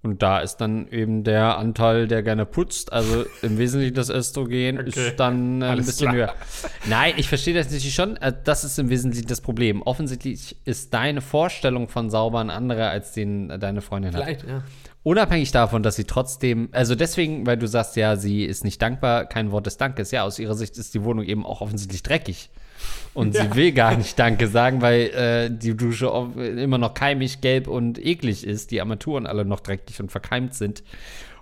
Und da ist dann eben der Anteil, der gerne putzt, also im Wesentlichen das Östrogen,
Okay.
ist dann äh, ein
Alles
bisschen
klar.
höher. Nein, ich verstehe das natürlich schon. Äh, das ist im Wesentlichen das Problem. Offensichtlich ist deine Vorstellung von sauber eine andere, als den äh, deine Freundin hat.
Vielleicht, ja.
Unabhängig davon, dass sie trotzdem, also deswegen, weil du sagst, ja, sie ist nicht dankbar, kein Wort des Dankes. Ja, aus ihrer Sicht ist die Wohnung eben auch offensichtlich dreckig. Und sie will gar nicht Danke sagen, weil äh, die Dusche immer noch keimig, gelb und eklig ist, die Armaturen alle noch dreckig und verkeimt sind.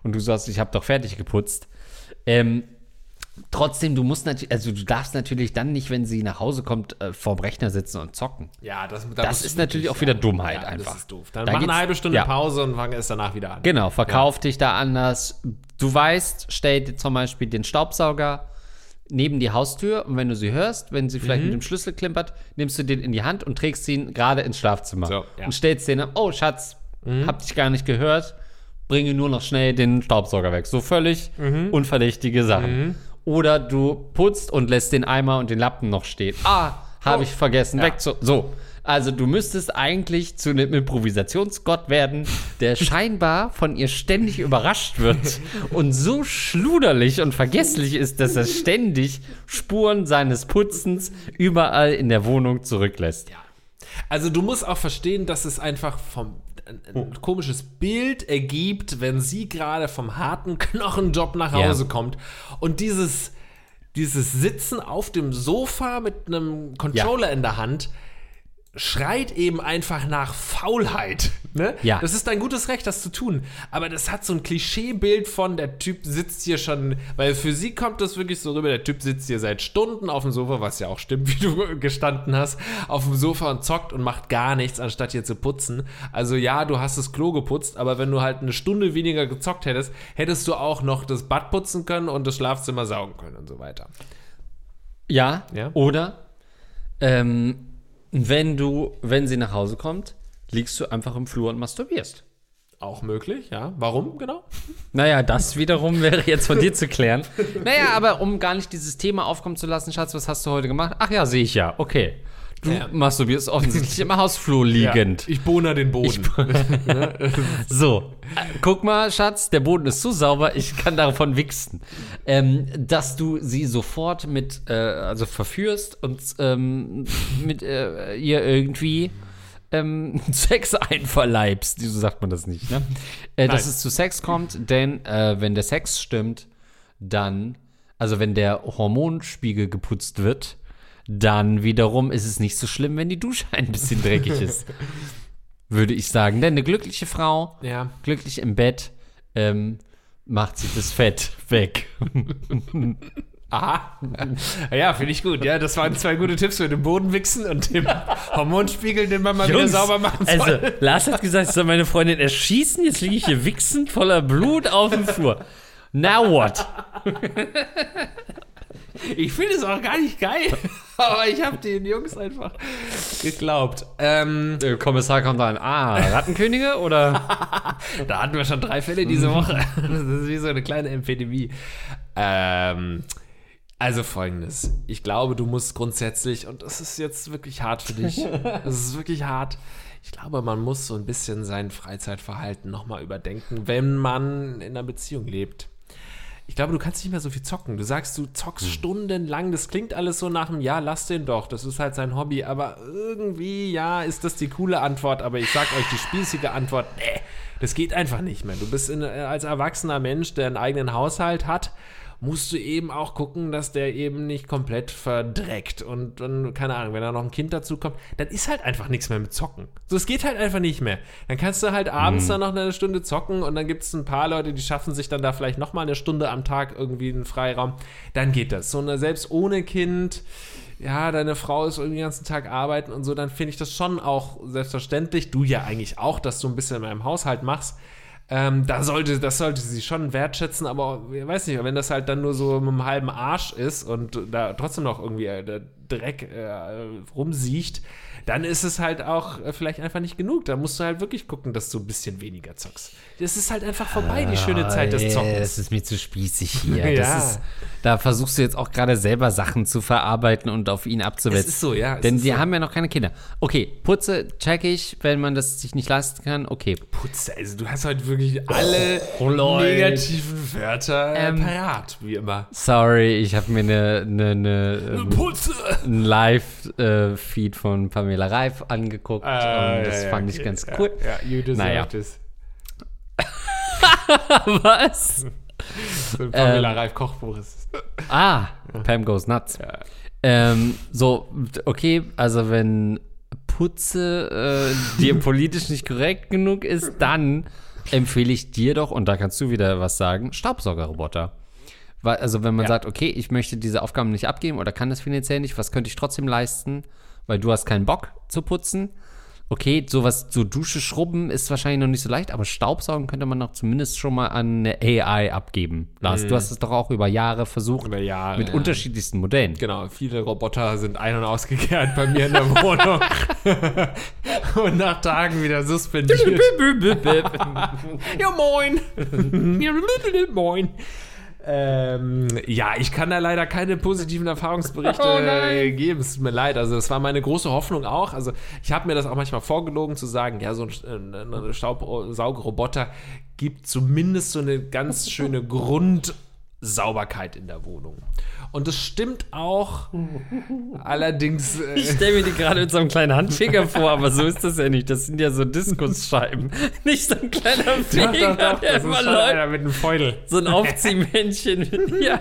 Und du sagst, ich habe doch fertig geputzt. Ähm, trotzdem, du musst natürlich, also du darfst natürlich dann nicht, wenn sie nach Hause kommt, äh, vorm Rechner sitzen und zocken.
Ja, das,
Das ist natürlich auch wieder Dummheit einfach.
Das ist doof. Dann
Da
mach eine halbe Stunde
ja.
Pause und fange erst danach wieder an.
Genau, verkauf dich da anders. Du weißt, stell dir zum Beispiel den Staubsauger neben die Haustür und wenn du sie hörst, wenn sie
Mhm.
vielleicht mit dem Schlüssel klimpert, nimmst du den in die Hand und trägst ihn gerade ins Schlafzimmer.
So, ja. Mhm.
Und stellst den, oh Schatz, hab dich gar nicht gehört, bringe nur noch schnell den Staubsauger weg. So völlig
Mhm.
unverdächtige Sachen. Oder du putzt und lässt den Eimer und den Lappen noch stehen. Ah, habe
Oh.
ich vergessen,
Ja.
weg zu. So. Also du müsstest eigentlich zu einem Improvisationsgott werden, der scheinbar von ihr ständig überrascht wird und so schluderlich und vergesslich ist, dass er ständig Spuren seines Putzens überall in der Wohnung zurücklässt.
Also du musst auch verstehen, dass es einfach vom ein, ein komisches Bild ergibt, wenn sie gerade vom harten Knochenjob nach
Ja.
Hause kommt und dieses dieses Sitzen auf dem Sofa mit einem Controller in der Hand schreit eben einfach nach Faulheit. Ne?
Ja.
Das ist dein gutes Recht, das zu tun. Aber das hat so ein Klischeebild von, der Typ sitzt hier schon, weil für sie kommt das wirklich so rüber, der Typ sitzt hier seit Stunden auf dem Sofa, was ja auch stimmt, wie du gestanden hast, auf dem Sofa und zockt und macht gar nichts, anstatt hier zu putzen. Also ja, du hast das Klo geputzt, aber wenn du halt eine Stunde weniger gezockt hättest, hättest du auch noch das Bad putzen können und das Schlafzimmer saugen können und so weiter.
Ja,
Ja.
oder ähm, wenn du, wenn sie nach Hause kommt, liegst du einfach im Flur und masturbierst.
Auch möglich, ja. Warum genau?
Naja, das wiederum wäre jetzt von dir zu klären. Naja, aber um gar nicht dieses Thema aufkommen zu lassen, Schatz, was hast du heute gemacht? Ach ja, sehe ich ja. Okay. Du
Ja.
masturbierst offensichtlich im Hausflur liegend.
Ich bohne den Boden.
So, guck mal, Schatz, der Boden ist so sauber, ich kann davon wichsen. Ähm, dass du sie sofort mit, äh, also verführst und ähm, mit äh, ihr irgendwie ähm, Sex einverleibst. So sagt man das nicht, ne? Äh, dass es zu Sex kommt, denn äh, wenn der Sex stimmt, dann, also wenn der Hormonspiegel geputzt wird, dann wiederum ist es nicht so schlimm, wenn die Dusche ein bisschen dreckig ist. Würde ich sagen. Denn eine glückliche Frau,
ja.
glücklich im Bett, ähm, macht sich das Fett weg.
Aha. Ja, finde ich gut. Ja, das waren zwei gute Tipps für den Boden wichsen und dem Hormonspiegel, den man mal wieder
Jungs,
sauber machen soll.
Also, Lars hat gesagt, ich soll meine Freundin erschießen, jetzt liege ich hier wichsend voller Blut auf dem Flur. Now what?
Ich finde es auch gar nicht geil. Aber ich habe den Jungs einfach geglaubt. Ähm,
Der Kommissar kommt rein. Ah, Rattenkönige oder?
da hatten wir schon drei Fälle diese Woche. Das ist wie so eine kleine Epidemie. Ähm, also folgendes. Ich glaube, du musst grundsätzlich, und das ist jetzt wirklich hart für dich, das ist wirklich hart. Ich glaube, man muss so ein bisschen sein Freizeitverhalten nochmal überdenken, wenn man in einer Beziehung lebt. Ich glaube, du kannst nicht mehr so viel zocken. Du sagst, du zockst stundenlang. Das klingt alles so nach einem Ja, lass den doch. Das ist halt sein Hobby. Aber irgendwie, ja, ist das die coole Antwort. Aber ich sag euch die spießige Antwort: Nee, das geht einfach nicht mehr. Du bist in, äh, als erwachsener Mensch, der einen eigenen Haushalt hat, musst du eben auch gucken, dass der eben nicht komplett verdreckt. Und dann, keine Ahnung, wenn da noch ein Kind dazu kommt, dann ist halt einfach nichts mehr mit Zocken. So, es geht halt einfach nicht mehr. Dann kannst du halt abends dann noch eine Stunde zocken und dann gibt es ein paar Leute, die schaffen sich dann da vielleicht noch mal eine Stunde am Tag irgendwie einen Freiraum. Dann geht das. So eine, selbst ohne Kind, ja, deine Frau ist irgendwie den ganzen Tag arbeiten und so, dann finde ich das schon auch selbstverständlich. Du ja eigentlich auch, dass du ein bisschen in meinem Haushalt machst. Ähm, da sollte, das sollte sie schon wertschätzen, aber ich weiß nicht, wenn das halt dann nur so mit einem halben Arsch ist und da trotzdem noch irgendwie äh, der Dreck äh, rumsiecht, dann ist es halt auch äh, vielleicht einfach nicht genug. Da musst du halt wirklich gucken, dass du ein bisschen weniger zockst. Das ist halt einfach vorbei, die schöne Zeit des
Ah,
Zockens.
Das ist mir zu spießig hier.
Ja.
Das ist, da versuchst du jetzt auch gerade selber Sachen zu verarbeiten und auf ihn abzuwälzen.
Es ist so, ja, es
Denn die
so.
haben ja noch keine Kinder. Okay, Putze check ich, wenn man das sich nicht leisten kann. Okay.
Putze, also du hast heute wirklich alle
Oh,
negativen Wörter äh,
Ähm,
parat, wie immer.
Sorry, ich habe mir eine, eine, eine, ähm,
Putze!
Ein Live-Feed von Pamela Reif angeguckt
Ah,
und das fand ich ganz cool.
Ja, you deserve
Naja.
this.
Was?
So ein Pamela
Ähm,
Reif Kochbuch ist.
Ah, Pam goes nuts.
Ja.
Ähm, so, okay, also wenn Putze äh, dir politisch nicht korrekt genug ist, dann empfehle ich dir doch, und da kannst du wieder was sagen, Staubsaugerroboter. Also wenn man
Ja.
sagt, okay, ich möchte diese Aufgaben nicht abgeben oder kann das finanziell nicht, was könnte ich trotzdem leisten, weil du hast keinen Bock zu putzen. Okay, sowas, so Dusche schrubben ist wahrscheinlich noch nicht so leicht, aber Staubsaugen könnte man noch zumindest schon mal an eine AI abgeben. Lars, du hast es doch auch über Jahre versucht.
Über Jahre,
Mit
ja.
unterschiedlichsten Modellen.
Genau, viele Roboter sind ein- und ausgekehrt bei mir in der Wohnung. und nach Tagen wieder suspendiert. ja, moin. moin. Ähm, ja, ich kann da leider keine positiven Erfahrungsberichte
Oh
geben. Es tut mir leid. Also, das war meine große Hoffnung auch. Also, ich habe mir das auch manchmal vorgelogen zu sagen, ja, so ein, äh, ein Staubsaugerroboter gibt zumindest so eine ganz schöne Grundsauberkeit in der Wohnung. Und das stimmt auch. Allerdings. Äh,
Ich stelle mir die gerade mit so einem kleinen Handfinger vor, aber so ist das ja nicht. Das sind ja so Diskusscheiben. Nicht so ein kleiner Finger,
Doch, doch, doch,
der
das ist
immer
schon
läuft.
einer mit einem Feudel.
So ein Aufziehmännchen. ja.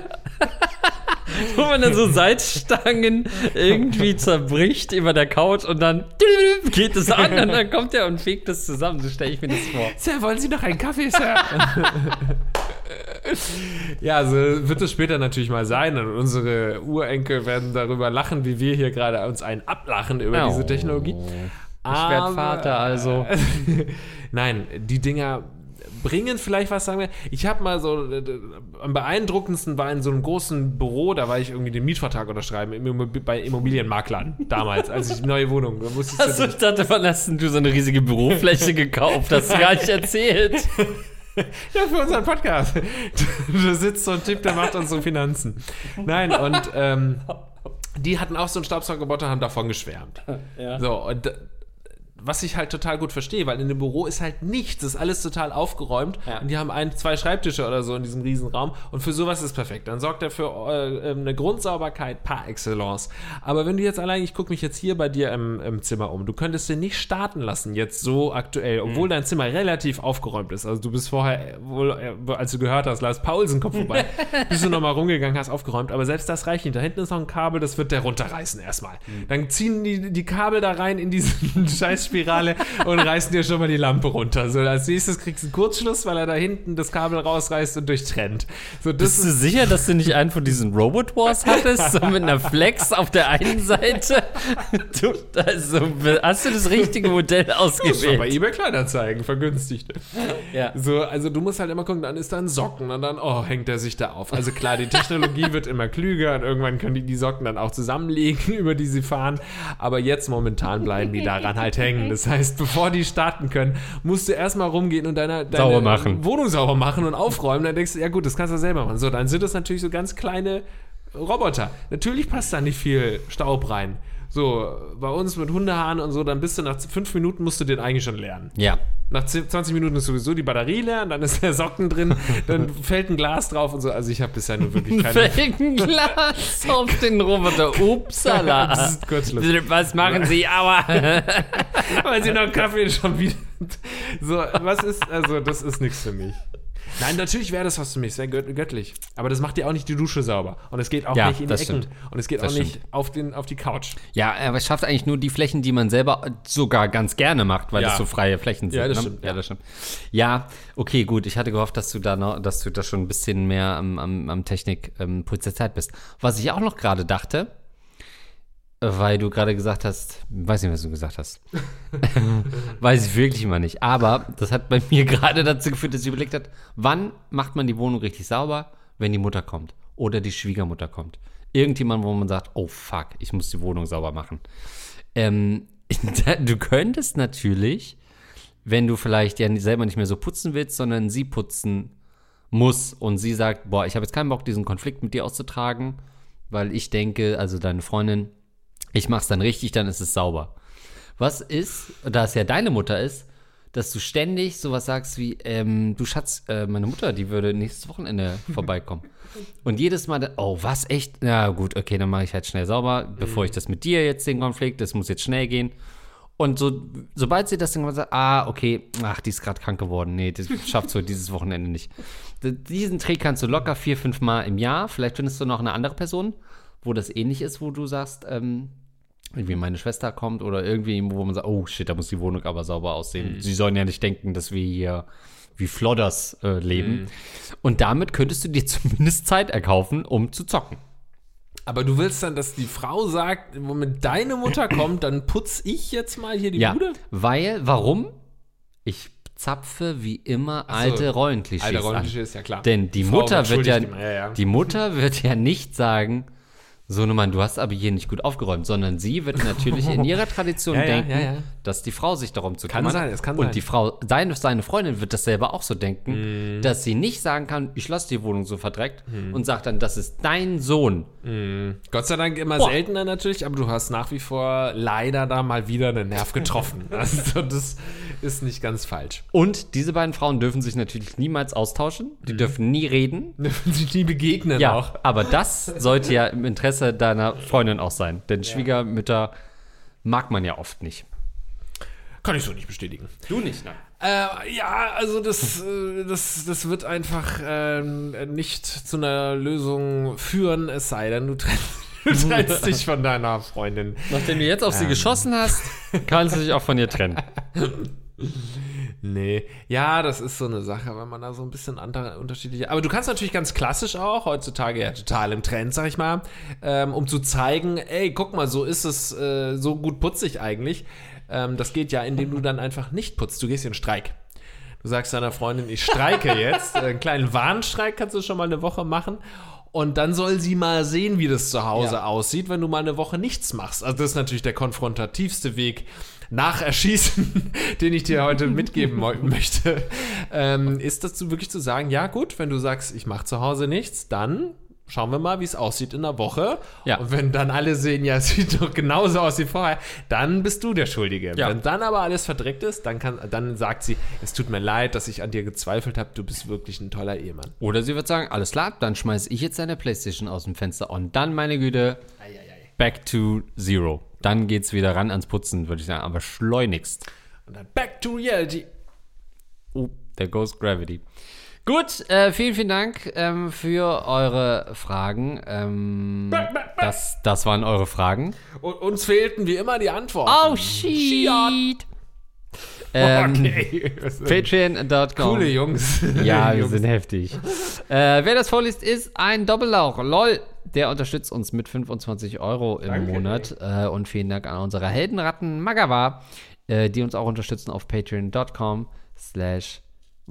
Wo man dann so Salzstangen irgendwie zerbricht über der Couch und dann geht es an und dann kommt er und fegt das zusammen. So stelle ich mir das vor.
Sir, wollen Sie noch einen Kaffee, Sir? ja, also wird es später natürlich mal sein und unsere Urenkel werden darüber lachen, wie wir hier gerade uns einen ablachen über diese Technologie.
Ich werde Vater, also.
Nein, die Dinger bringen vielleicht was, sagen wir. Ich habe mal so, äh, am beeindruckendsten war in so einem großen Büro, da war ich irgendwie den Mietvertrag unterschreiben, im bei Immobilienmaklern damals, als ich neue Wohnung, da musste ich
Achso, ich dachte, wann hast du so eine riesige Bürofläche gekauft? Hast du gar nicht erzählt.
Ja, für unseren Podcast. Da sitzt so ein Typ, der macht unsere Finanzen. Nein, und ähm, die hatten auch so einen Staubsaugerroboter, haben davon geschwärmt.
Ja.
So, und äh, was ich halt total gut verstehe, weil in dem Büro ist halt nichts, ist alles total aufgeräumt
Ja.
und die haben ein, zwei Schreibtische oder so in diesem Riesenraum und für sowas ist perfekt. Dann sorgt er für äh, ähm, eine Grundsauberkeit par excellence. Aber wenn du jetzt allein, ich gucke mich jetzt hier bei dir im, im Zimmer um, du könntest den nicht starten lassen jetzt so aktuell, obwohl dein Zimmer relativ aufgeräumt ist. Also du bist vorher, wohl, äh, als du gehört hast, Lars Paulsen kommt vorbei, bist du nochmal rumgegangen, hast aufgeräumt, aber selbst das reicht nicht. Da hinten ist noch ein Kabel, das wird der runterreißen erstmal. Dann ziehen die, die Kabel da rein in diese Scheißspirale und reißen dir schon mal die Lampe runter. So, als nächstes kriegst du einen Kurzschluss, weil er da hinten das Kabel rausreißt und durchtrennt. So, das
Bist du sicher, dass du nicht einen von diesen Robot Wars hattest? So mit einer Flex auf der einen Seite? Du, also, hast du das richtige Modell
Das war bei
ausgewählt?
eBay Kleinanzeigen, vergünstigt.
Ja.
So, also du musst halt immer gucken, dann ist da ein Socken und dann, oh, hängt er sich da auf. Also klar, die Technologie wird immer klüger und irgendwann können die die Socken dann auch zusammenlegen, über die sie fahren. Aber jetzt momentan bleiben die daran halt hängen. Das heißt, bevor die starten können, musst du erstmal rumgehen und deine, deine. Wohnung sauber machen und aufräumen. Dann denkst du, ja gut, das kannst du selber machen. So, dann sind das natürlich so ganz kleine Roboter. Natürlich passt da nicht viel Staub rein. So, bei uns mit Hundehaaren und so, dann bist du nach fünf Minuten musst du den eigentlich schon lernen.
Ja.
Nach 10, 20 Minuten ist sowieso die Batterie leer, dann ist der Socken drin, dann fällt ein Glas drauf und so. Also ich habe bisher nur wirklich keine.
Fällt ein Glas auf den Roboter. Upsala.
Das ist Kurzschluss.
Was machen Sie? Aua.
Weil sie noch Kaffee schon wieder. So, was ist, also das ist nichts für mich. Nein, natürlich wäre das was für mich, sehr gött göttlich. Aber das macht dir auch nicht die Dusche sauber. Und es geht auch
Ja,
nicht in die Ecken.
stimmt.
Und es geht
Das
auch nicht auf, den, auf die Couch.
Ja, aber es schafft eigentlich nur die Flächen, die man selber sogar ganz gerne macht, weil
Ja.
das so freie Flächen sind.
Ja, das
ne?
stimmt,
Ja,
ja.
das stimmt. Ja, okay, gut. Ich hatte gehofft, dass du da noch, dass du da schon ein bisschen mehr am, am, am Technik ähm, Puls der Zeit bist. Was ich auch noch gerade dachte, weil du gerade gesagt hast, weiß nicht, was du gesagt hast. weiß ich wirklich mal nicht. Aber das hat bei mir gerade dazu geführt, dass ich überlegt habe, wann macht man die Wohnung richtig sauber, wenn die Mutter kommt oder die Schwiegermutter kommt. irgendjemand, wo man sagt, oh fuck, ich muss die Wohnung sauber machen. Ähm, du könntest natürlich, wenn du vielleicht ja selber nicht mehr so putzen willst, sondern sie putzen muss und sie sagt, boah, ich habe jetzt keinen Bock, diesen Konflikt mit dir auszutragen, weil ich denke, also deine Freundin, ich mach's dann richtig, dann ist es sauber. Was ist, da es ja deine Mutter ist, dass du ständig sowas sagst wie, ähm, du Schatz, äh, meine Mutter, die würde nächstes Wochenende vorbeikommen. Und jedes Mal, oh, was, echt? Ja, gut, okay, dann mache ich halt schnell sauber, bevor ich das mit dir jetzt den Konflikt, das muss jetzt schnell gehen. Und so, sobald sie das dann sagt, ah, okay, ach, die ist gerade krank geworden. Nee, das schafft so dieses Wochenende nicht. Diesen Trick kannst du locker vier, fünf Mal im Jahr. Vielleicht findest du noch eine andere Person, wo das ähnlich ist, wo du sagst, ähm, irgendwie meine Schwester kommt oder irgendwie, wo man sagt, oh shit, da muss die Wohnung aber sauber aussehen. Mhm. Sie sollen ja nicht denken, dass wir hier wie Flodders äh, leben. Mhm. Und damit könntest du dir zumindest Zeit erkaufen, um zu zocken.
Aber du willst dann, dass die Frau sagt, wenn deine Mutter kommt, dann putz ich jetzt mal hier die
ja,
Bude?
Weil, warum? Ich zapfe wie immer so, alte Rollenklischees. Alte
Rollenklischees, ja klar.
Denn die, die Mutter wird ja, ja, ja, die Mutter wird ja nicht sagen, so Nummern, du hast aber hier nicht gut aufgeräumt, sondern sie wird natürlich in ihrer Tradition ja, denken, ja, ja, dass die Frau sich darum zu
kann
kümmern.
Sein, es kann
und
sein.
die Frau, seine, seine Freundin wird das selber auch so denken, mm. dass sie nicht sagen kann, ich lasse die Wohnung so verdreckt mm. und sagt dann, das ist dein Sohn.
Mm. Gott sei Dank immer Boah. seltener natürlich, aber du hast nach wie vor leider da mal wieder einen Nerv getroffen. also das ist nicht ganz falsch.
Und diese beiden Frauen dürfen sich natürlich niemals austauschen, die mhm. dürfen nie reden.
Dürfen sich nie begegnen
ja, auch. aber das sollte ja im Interesse deiner Freundin auch sein, denn ja. Schwiegermütter mag man ja oft nicht.
Kann ich so nicht bestätigen.
Du nicht, nein.
Äh, ja, also das, äh, das, das wird einfach äh, nicht zu einer Lösung führen, es sei denn, du trennst, du trennst dich von deiner Freundin.
Nachdem du jetzt auf sie ähm. geschossen hast, kannst du dich auch von ihr trennen.
Nee, ja, das ist so eine Sache, wenn man da so ein bisschen andere, unterschiedliche. Aber du kannst natürlich ganz klassisch auch, heutzutage ja total im Trend, sag ich mal, ähm, um zu zeigen, ey, guck mal, so ist es, äh, so gut putze ich eigentlich. Ähm, das geht ja, indem du dann einfach nicht putzt. Du gehst in Streik. Du sagst deiner Freundin, ich streike jetzt. Einen kleinen Warnstreik kannst du schon mal eine Woche machen. Und dann soll sie mal sehen, wie das zu Hause ja. aussieht, wenn du mal eine Woche nichts machst. Also das ist natürlich der konfrontativste Weg, nach Erschießen, den ich dir heute mitgeben möchte, ähm, ist dazu wirklich zu sagen, ja gut, wenn du sagst, ich mache zu Hause nichts, dann schauen wir mal, wie es aussieht in der Woche. Ja. Und wenn dann alle sehen, ja, es sieht doch genauso aus wie vorher, dann bist du der Schuldige. Ja. Wenn dann aber alles verdreckt ist, dann, kann, dann sagt sie, es tut mir leid, dass ich an dir gezweifelt habe, du bist wirklich ein toller Ehemann.
Oder sie wird sagen, alles klar, dann schmeiße ich jetzt deine Playstation aus dem Fenster und dann, meine Güte, ei, ei, ei. back to zero. Dann geht es wieder ran ans Putzen, würde ich sagen, aber schleunigst.
Und dann back to reality.
Oh, there goes gravity. Gut, äh, vielen, vielen Dank ähm, für eure Fragen. Ähm, das, das waren eure Fragen.
Und uns fehlten wie immer die Antworten.
Oh, shit. Ähm, okay. Patreon.com.
Coole Jungs.
Ja, wir Jungs. sind heftig. äh, wer das vorliest, ist ein Doppellauch. LOL. Der unterstützt uns mit 25 Euro im Danke, Monat. Äh, und vielen Dank an unsere Heldenratten Magawa, äh, die uns auch unterstützen auf patreon.com slash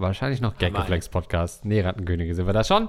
Wahrscheinlich noch Gagreflex Podcast. Nee, Rattenkönige sind wir da schon.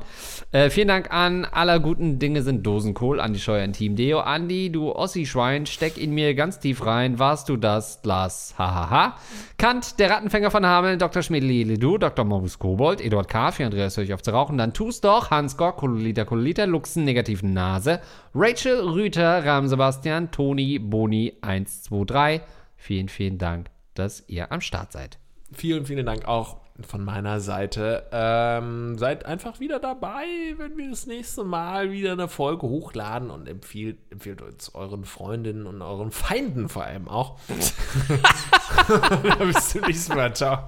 Äh, vielen Dank an aller guten Dinge sind Dosenkohl, Andi Scheuer in Team Deo. Andi, du Ossi-Schwein, steck in mir ganz tief rein. Warst du das? Glas, hahaha. Kant, der Rattenfänger von Hameln, Dr. Schmidli, du, Dr. Morbus Kobold, Eduard K., für Andreas höre ich auf zu rauchen. Dann tust doch, Hans Gork, Kololita, Kololita, Luxen, negativen Nase, Rachel, Rüter, Ram Sebastian, Toni, Boni, 123. Vielen, vielen Dank, dass ihr am Start seid.
Vielen, vielen Dank auch von meiner Seite. Ähm, seid einfach wieder dabei, wenn wir das nächste Mal wieder eine Folge hochladen und empfiehlt, empfiehlt uns euren Freundinnen und euren Feinden vor allem auch. Bis zum nächsten Mal. Ciao.